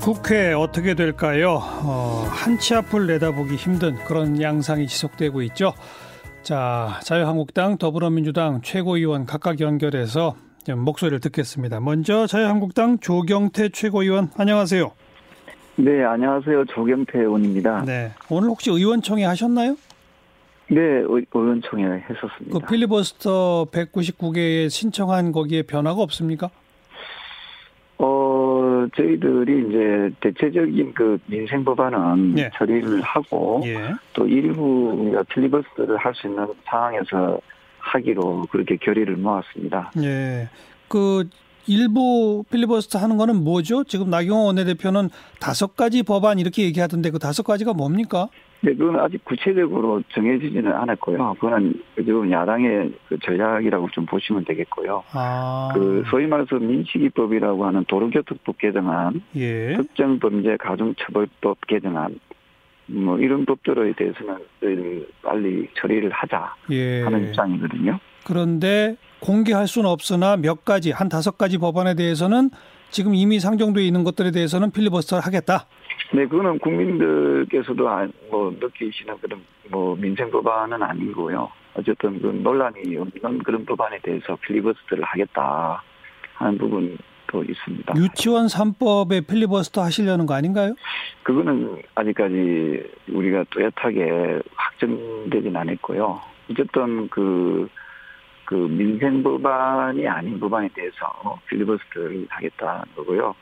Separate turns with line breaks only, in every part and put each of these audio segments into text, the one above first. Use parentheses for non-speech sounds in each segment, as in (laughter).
국회 어떻게 될까요? 어, 한치 앞을 내다보기 힘든 그런 양상이 지속되고 있죠. 자, 자유한국당, 더불어민주당 최고위원 각각 연결해서 목소리를 듣겠습니다. 먼저 자유한국당 조경태 최고위원 안녕하세요.
네, 안녕하세요. 조경태 의원입니다.
네, 오늘 혹시 의원총회 하셨나요?
네, 의원총회 했었습니다.
그 필리버스터 199개에 신청한 거기에 변화가 없습니까?
어, 저희들이 이제 대체적인 그 민생 법안은 예. 처리를 하고 예. 또 일부 우리가 필리버스터를 할 수 있는 상황에서 하기로 그렇게 결의를 모았습니다.
예. 그 일부 필리버스터 하는 거는 뭐죠? 지금 나경원 원내대표는 다섯 가지 법안 이렇게 얘기하던데 그 다섯 가지가 뭡니까?
네, 그건 아직 구체적으로 정해지지는 않았고요. 그거는 지금 야당의 그 전략이라고 좀 보시면 되겠고요. 아. 그 소위 말해서 민식이법이라고 하는 도로교통법 개정안, 예. 특정범죄 가중처벌법 개정안, 뭐 이런 법들에 대해서는 빨리 처리를 하자 예. 하는 입장이거든요.
그런데 공개할 수는 없으나 몇 가지 한 다섯 가지 법안에 대해서는 지금 이미 상정돼 있는 것들에 대해서는 필리버스터를 하겠다.
네, 그거는 국민들께서도 아, 뭐 느끼시는 그런 뭐 민생 법안은 아니고요. 어쨌든 그 논란이 없는 그런 법안에 대해서 필리버스터를 하겠다 하는 부분도 있습니다.
유치원 3법에 필리버스터 하시려는 거 아닌가요?
그거는 아직까지 우리가 뚜렷하게 확정되진 않았고요. 어쨌든 그, 그 민생 법안이 아닌 법안에 대해서 필리버스터를 하겠다는 거고요.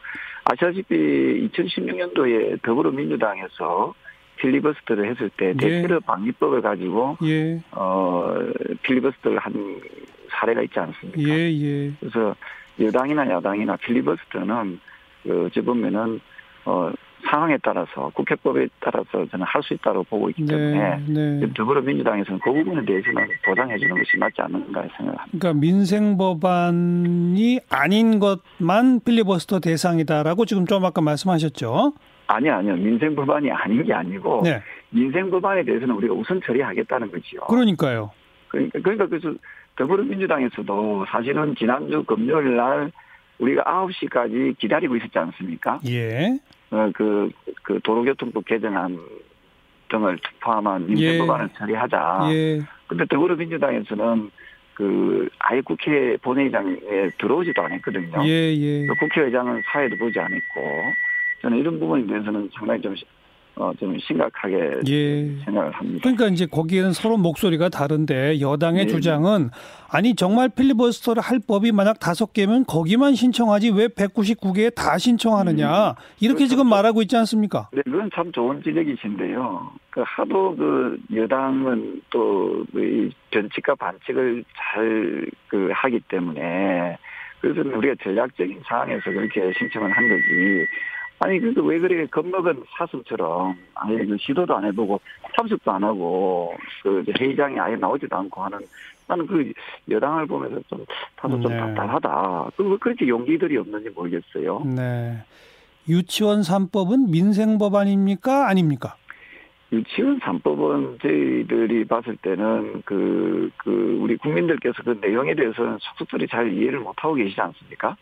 아시다시피 2016년도에 더불어민주당에서 필리버스터를 했을 때 예. 대테러 방지법을 가지고 예. 어 필리버스터를 한 사례가 있지 않습니까? 예, 예. 그래서 여당이나 야당이나 필리버스터는 그 어찌 보면은 어 상황에 따라서 국회법에 따라서 저는 할 수 있다고 보고 있기 네, 때문에 네. 더불어민주당에서는 그 부분에 대해서는 보장해 주는 것이 맞지 않는가 생각합니다.
그러니까 민생 법안이 아닌 것만 필리버스터 대상이다라고 지금 좀 아까 말씀하셨죠?
아니 아니요. 민생 법안이 아닌 게 아니고 네. 민생 법안에 대해서는 우리가 우선 처리하겠다는 거지요.
그러니까요.
그러니까 그러니까 그래서 더불어민주당에서도 사실은 지난주 금요일 날 우리가 9시까지 기다리고 있었지 않습니까? 예. 어, 그, 그 도로교통법 개정안 등을 포함한 민생법안을 예. 처리하자. 예. 근데 더불어민주당에서는 그 아예 국회 본회의장에 들어오지도 않았거든요. 예, 예. 국회의장은 사회도 보지 않았고 저는 이런 부분에 대해서는 상당히 좀 어, 좀 심각하게 예. 생각을 합니다.
그러니까 이제 거기에는 서로 목소리가 다른데 여당의 예. 주장은 아니 정말 필리버스터를 할 법이 만약 다섯 개면 거기만 신청하지 왜 199개에 다 신청하느냐 음. 이렇게 지금 말하고 있지 않습니까?
네, 그건 참 좋은 지적이신데요. 그 하도 그 여당은 또그 변칙과 반칙을 잘 그 하기 때문에 그래서 우리가 전략적인 상황에서 그렇게 신청을 한 거지. 아니 그래도 왜 그래 겁먹은 사슴처럼 아예 그 시도도 안 해보고 참석도 안 하고 그 회의장에 아예 나오지도 않고 하는 나는 그 여당을 보면서 좀 다소 좀 네. 답답하다. 그 그렇게 용기들이 없는지 모르겠어요. 네.
유치원 3법은 민생법 아닙니까? 아닙니까?
유치원 3법은 저희들이 봤을 때는 그, 그, 우리 국민들께서 그 내용에 대해서는 속속들이 잘 이해를 못하고 계시지 않습니까?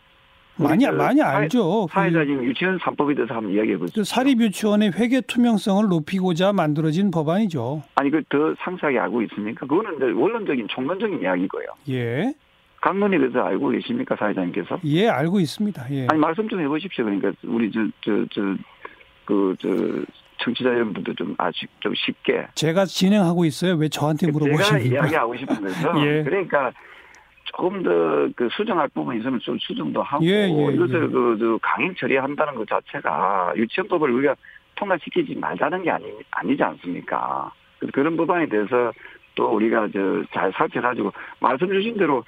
많이 많이 알죠.
사회자님 그 유치원 3법에 대해서 한번 이야기해 보죠. 그
사립 유치원의 회계 투명성을 높이고자 만들어진 법안이죠.
아니 그 더 상세하게 알고 있습니까? 그거는 이제 원론적인 총론적인 이야기고요. 예. 강론이 그래서 알고 계십니까 사회자님께서?
예, 알고 있습니다. 예.
아니 말씀 좀 해보십시오. 그러니까 우리 저 저 저 그저 청취자 여러분들도 좀 아직 좀 쉽게.
제가 진행하고 있어요. 왜 저한테 물어보십니까?
제가 이야기하고 싶은 거죠. (laughs) 예. 그러니까 조금 더 그 수정할 부분이 있으면 좀 수정도 하고 예, 예, 이것을 예. 그, 그 강행 처리한다는 것 자체가 유치원법을 우리가 통과시키지 말자는 게 아니 아니지 않습니까? 그런 법안에 대해서 또 우리가 저 잘 살펴가지고 말씀 주신 대로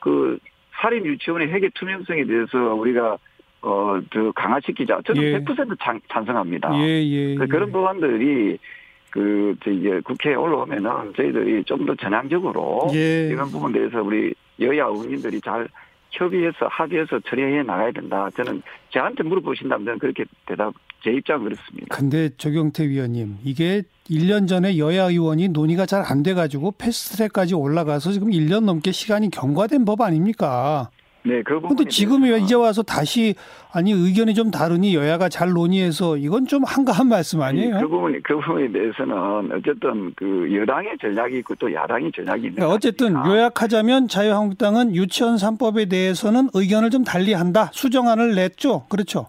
그 사립 유치원의 회계 투명성에 대해서 우리가 어저 강화시키자. 저는 예. 100% 찬, 찬성합니다. 예, 예, 그 그런 법안들이 그, 이제 국회에 올라오면은 저희들이 좀 더 전향적으로 예. 이런 부분에 대해서 우리 여야 의원님들이 잘 협의해서 합의해서 처리해 나가야 된다. 저는 저한테 물어보신다면 저는 그렇게 대답, 제 입장은 그렇습니다.
근데 조경태 위원님, 이게 1년 전에 여야 의원이 논의가 잘 안 돼가지고 패스트트랙까지 올라가서 지금 1년 넘게 시간이 경과된 법 아닙니까?
네, 그 부분.
근데 지금 이제 와서 다시 아니 의견이 좀 다르니 여야가 잘 논의해서 이건 좀 한가한 말씀 아니에요?
그 부분이 그 부분에 대해서는 어쨌든 그 여당의 전략이 있고 또 야당의 전략이 있는
그러니까 어쨌든 요약하자면 자유한국당은 유치원 3법에 대해서는 의견을 좀 달리한다. 수정안을 냈죠. 그렇죠.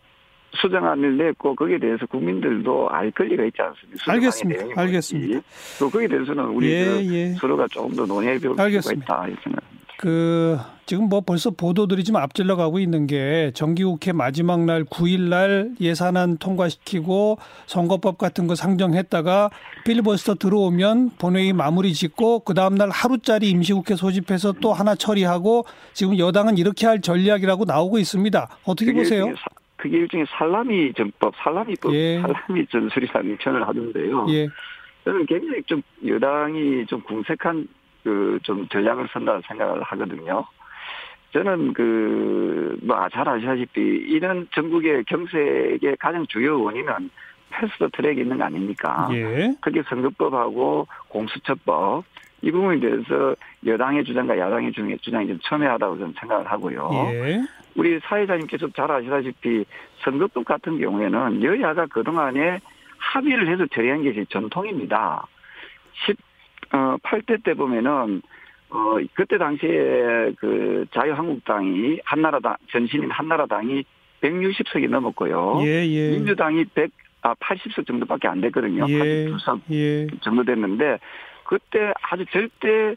수정안을 냈고 거기에 대해서 국민들도 알 권리가 있지 않습니까?
알겠습니다. 알겠습니다.
또 거기에 대해서는 우리 예, 예. 서로가 조금 더 논의해 볼 필요가 있다. 이렇게
그 지금 뭐 벌써 보도들이 좀 앞질러 가고 있는 게 정기국회 마지막 날 9일 날 예산안 통과시키고 선거법 같은 거 상정했다가 필리버스터 들어오면 본회의 마무리 짓고 그 다음 날 하루짜리 임시국회 소집해서 또 하나 처리하고 지금 여당은 이렇게 할 전략이라고 나오고 있습니다. 어떻게 보세요?
그게 일종의 살라미 전법, 살라미법, 예. 살라미 전술이라는 표현을 하던데요. 예. 저는 굉장히 좀 여당이 좀 궁색한 그 좀 전략을 쓴다 생각을 하거든요. 저는 그, 뭐, 잘 아시다시피, 이런 전국의 경색의 가장 주요 원인은 패스트 트랙이 있는 거 아닙니까? 예. 그게 선거법하고 공수처법, 이 부분에 대해서 여당의 주장과 야당의 주장이 좀 첨예하다고 저는 생각을 하고요. 예. 우리 사회자님께서 잘 아시다시피 선거법 같은 경우에는 여야가 그동안에 합의를 해서 처리한 게 전통입니다. 18대 어, 때 보면은 어 그때 당시에 그 자유한국당이 한나라당 전신인 한나라당이 160석이 넘었고요. 예, 예. 민주당이 100, 아 80석 정도밖에 안 됐거든요. 예, 82석 예. 정도 됐는데 그때 아주 절대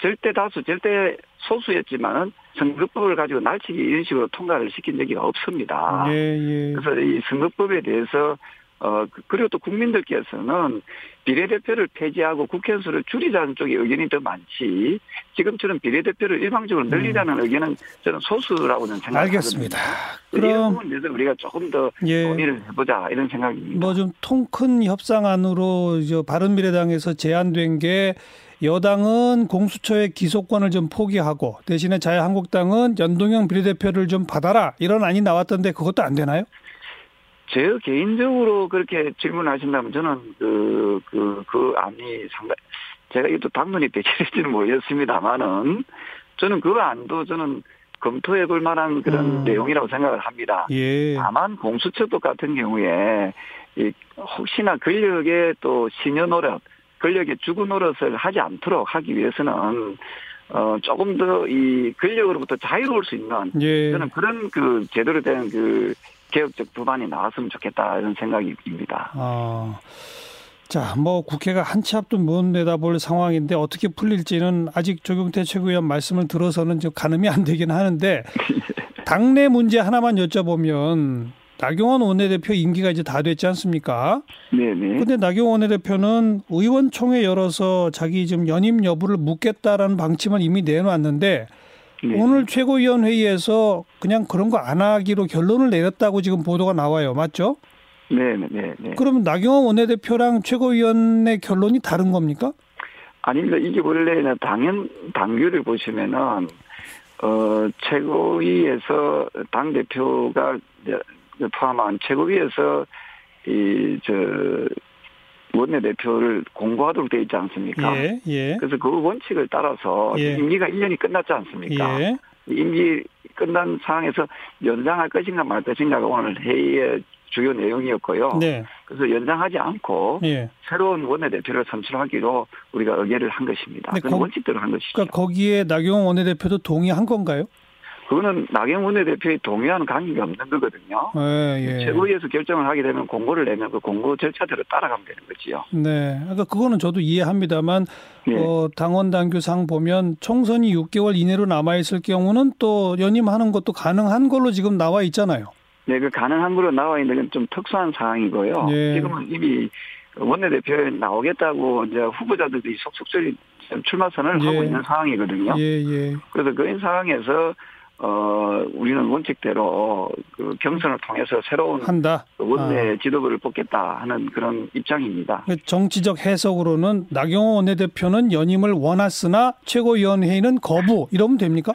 절대 다수 절대 소수였지만은 선거법을 가지고 날치기 이런 식으로 통과를 시킨 적이 없습니다. 예, 예. 그래서 이 선거법에 대해서 어 그, 그리고 또 국민들께서는 비례대표를 폐지하고 국회 수를 줄이자는 쪽의 의견이 더 많지 지금처럼 비례대표를 일방적으로 음. 늘리자는 음. 의견은 저는 소수라고 는 생각합니다.
알겠습니다.
그럼 이런 부분에서 우리가 조금 더 예. 논의를 해보자 이런 생각입니다.
뭐 좀 통 큰 협상안으로 바른미래당에서 제안된 게 여당은 공수처의 기소권을 좀 포기하고 대신에 자유한국당은 연동형 비례대표를 좀 받아라 이런 안이 나왔던데 그것도 안 되나요?
제 개인적으로 그렇게 질문하신다면 저는 그, 그, 그 안이 상당, 제가 이것도 당론이 배치될지는 (laughs) 모르겠습니다만은 저는 그 안도 저는 검토해 볼 만한 그런 음. 내용이라고 생각을 합니다. 예. 다만 공수처법 같은 경우에 이 혹시나 권력의 또 신여 노력, 권력의 주구 노릇을 하지 않도록 하기 위해서는 어 조금 더 이 권력으로부터 자유로울 수 있는 예. 저는 그런 그 제대로 된 그 개혁적 부반이 나왔으면 좋겠다 이런 생각입니다. 아.
자, 뭐 국회가 한 치 앞도 못 내다볼 상황인데 어떻게 풀릴지는 아직 조경태 최고위원 말씀을 들어서는 좀 가늠이 안 되긴 하는데 (laughs) 당내 문제 하나만 여쭤보면 나경원 원내대표 임기가 이제 다 됐지 않습니까? 네네. 근데 나경원 원내대표는 의원총회 열어서 자기 지금 연임 여부를 묻겠다라는 방침을 이미 내놓았는데 네. 오늘 최고위원 회의에서 그냥 그런 거 안 하기로 결론을 내렸다고 지금 보도가 나와요. 맞죠?
네네. 네, 네.
그러면 나경원 원내대표랑 최고위원의 결론이 다른 겁니까?
아닙니다. 이게 원래는 당연 당규를 보시면은 어 최고위에서 당 대표가 포함한 최고위에서 이 저 원내대표를 공고하도록 되어 있지 않습니까? 예, 예. 그래서 그 원칙을 따라서 예. 임기가 1년이 끝났지 않습니까? 예. 임기 끝난 상황에서 연장할 것인가 말 것인가가 오늘 회의의 주요 내용이었고요. 네. 그래서 연장하지 않고 예. 새로운 원내대표를 선출하기로 우리가 의결을 한 것입니다. 그 원칙대로 한 것이죠.
그러니까 거기에 나경원 원내대표도 동의한 건가요?
그거는 나경원 원내대표의 동의하는 관계가 없는 거거든요. 네, 예. 최고위에서 결정을 하게 되면 공고를 내면 그 공고 절차대로 따라가면 되는 거지요.
네. 그러니까 그거는 저도 이해합니다만 네. 어, 당원 당규상 보면 총선이 6개월 이내로 남아 있을 경우는 또 연임하는 것도 가능한 걸로 지금 나와 있잖아요.
네, 그 가능한 걸로 나와 있는 건 좀 특수한 상황이고요. 네. 지금은 이미 원내대표에 나오겠다고 이제 후보자들이 속속들이 출마 선언을 예. 하고 있는 상황이거든요. 예, 예. 그래서 그런 상황에서 어, 우리는 원칙대로 그 경선을 통해서 새로운 한다. 그 원내 아. 지도부를 뽑겠다 하는 그런 입장입니다.
그 정치적 해석으로는 나경원 원내대표는 연임을 원했으나 최고위원회의는 거부 이러면 됩니까?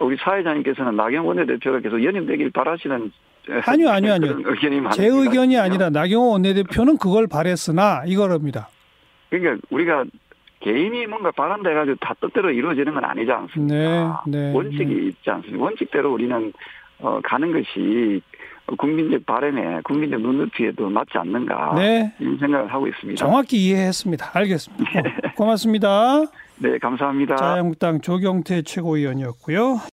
우리 사회자님께서는 나경원 원내대표가 계속 연임되길 바라시는
아니요, 아니요, 아니요. 제 의견이 아니라 나경원 원내대표는 그걸 바랬으나 이거랍니다.
그러니까 우리가 개인이 뭔가 바란다 가지고 다 뜻대로 이루어지는 건 아니지 않습니까? 네, 네, 원칙이 네. 있지 않습니까? 원칙대로 우리는 어, 가는 것이 국민적 바램에 국민적 눈높이에도 맞지 않는가 네. 이런 생각을 하고 있습니다.
정확히 이해했습니다. 알겠습니다. 고, 고맙습니다. (laughs)
네, 감사합니다.
자유한국당 조경태 최고위원이었고요.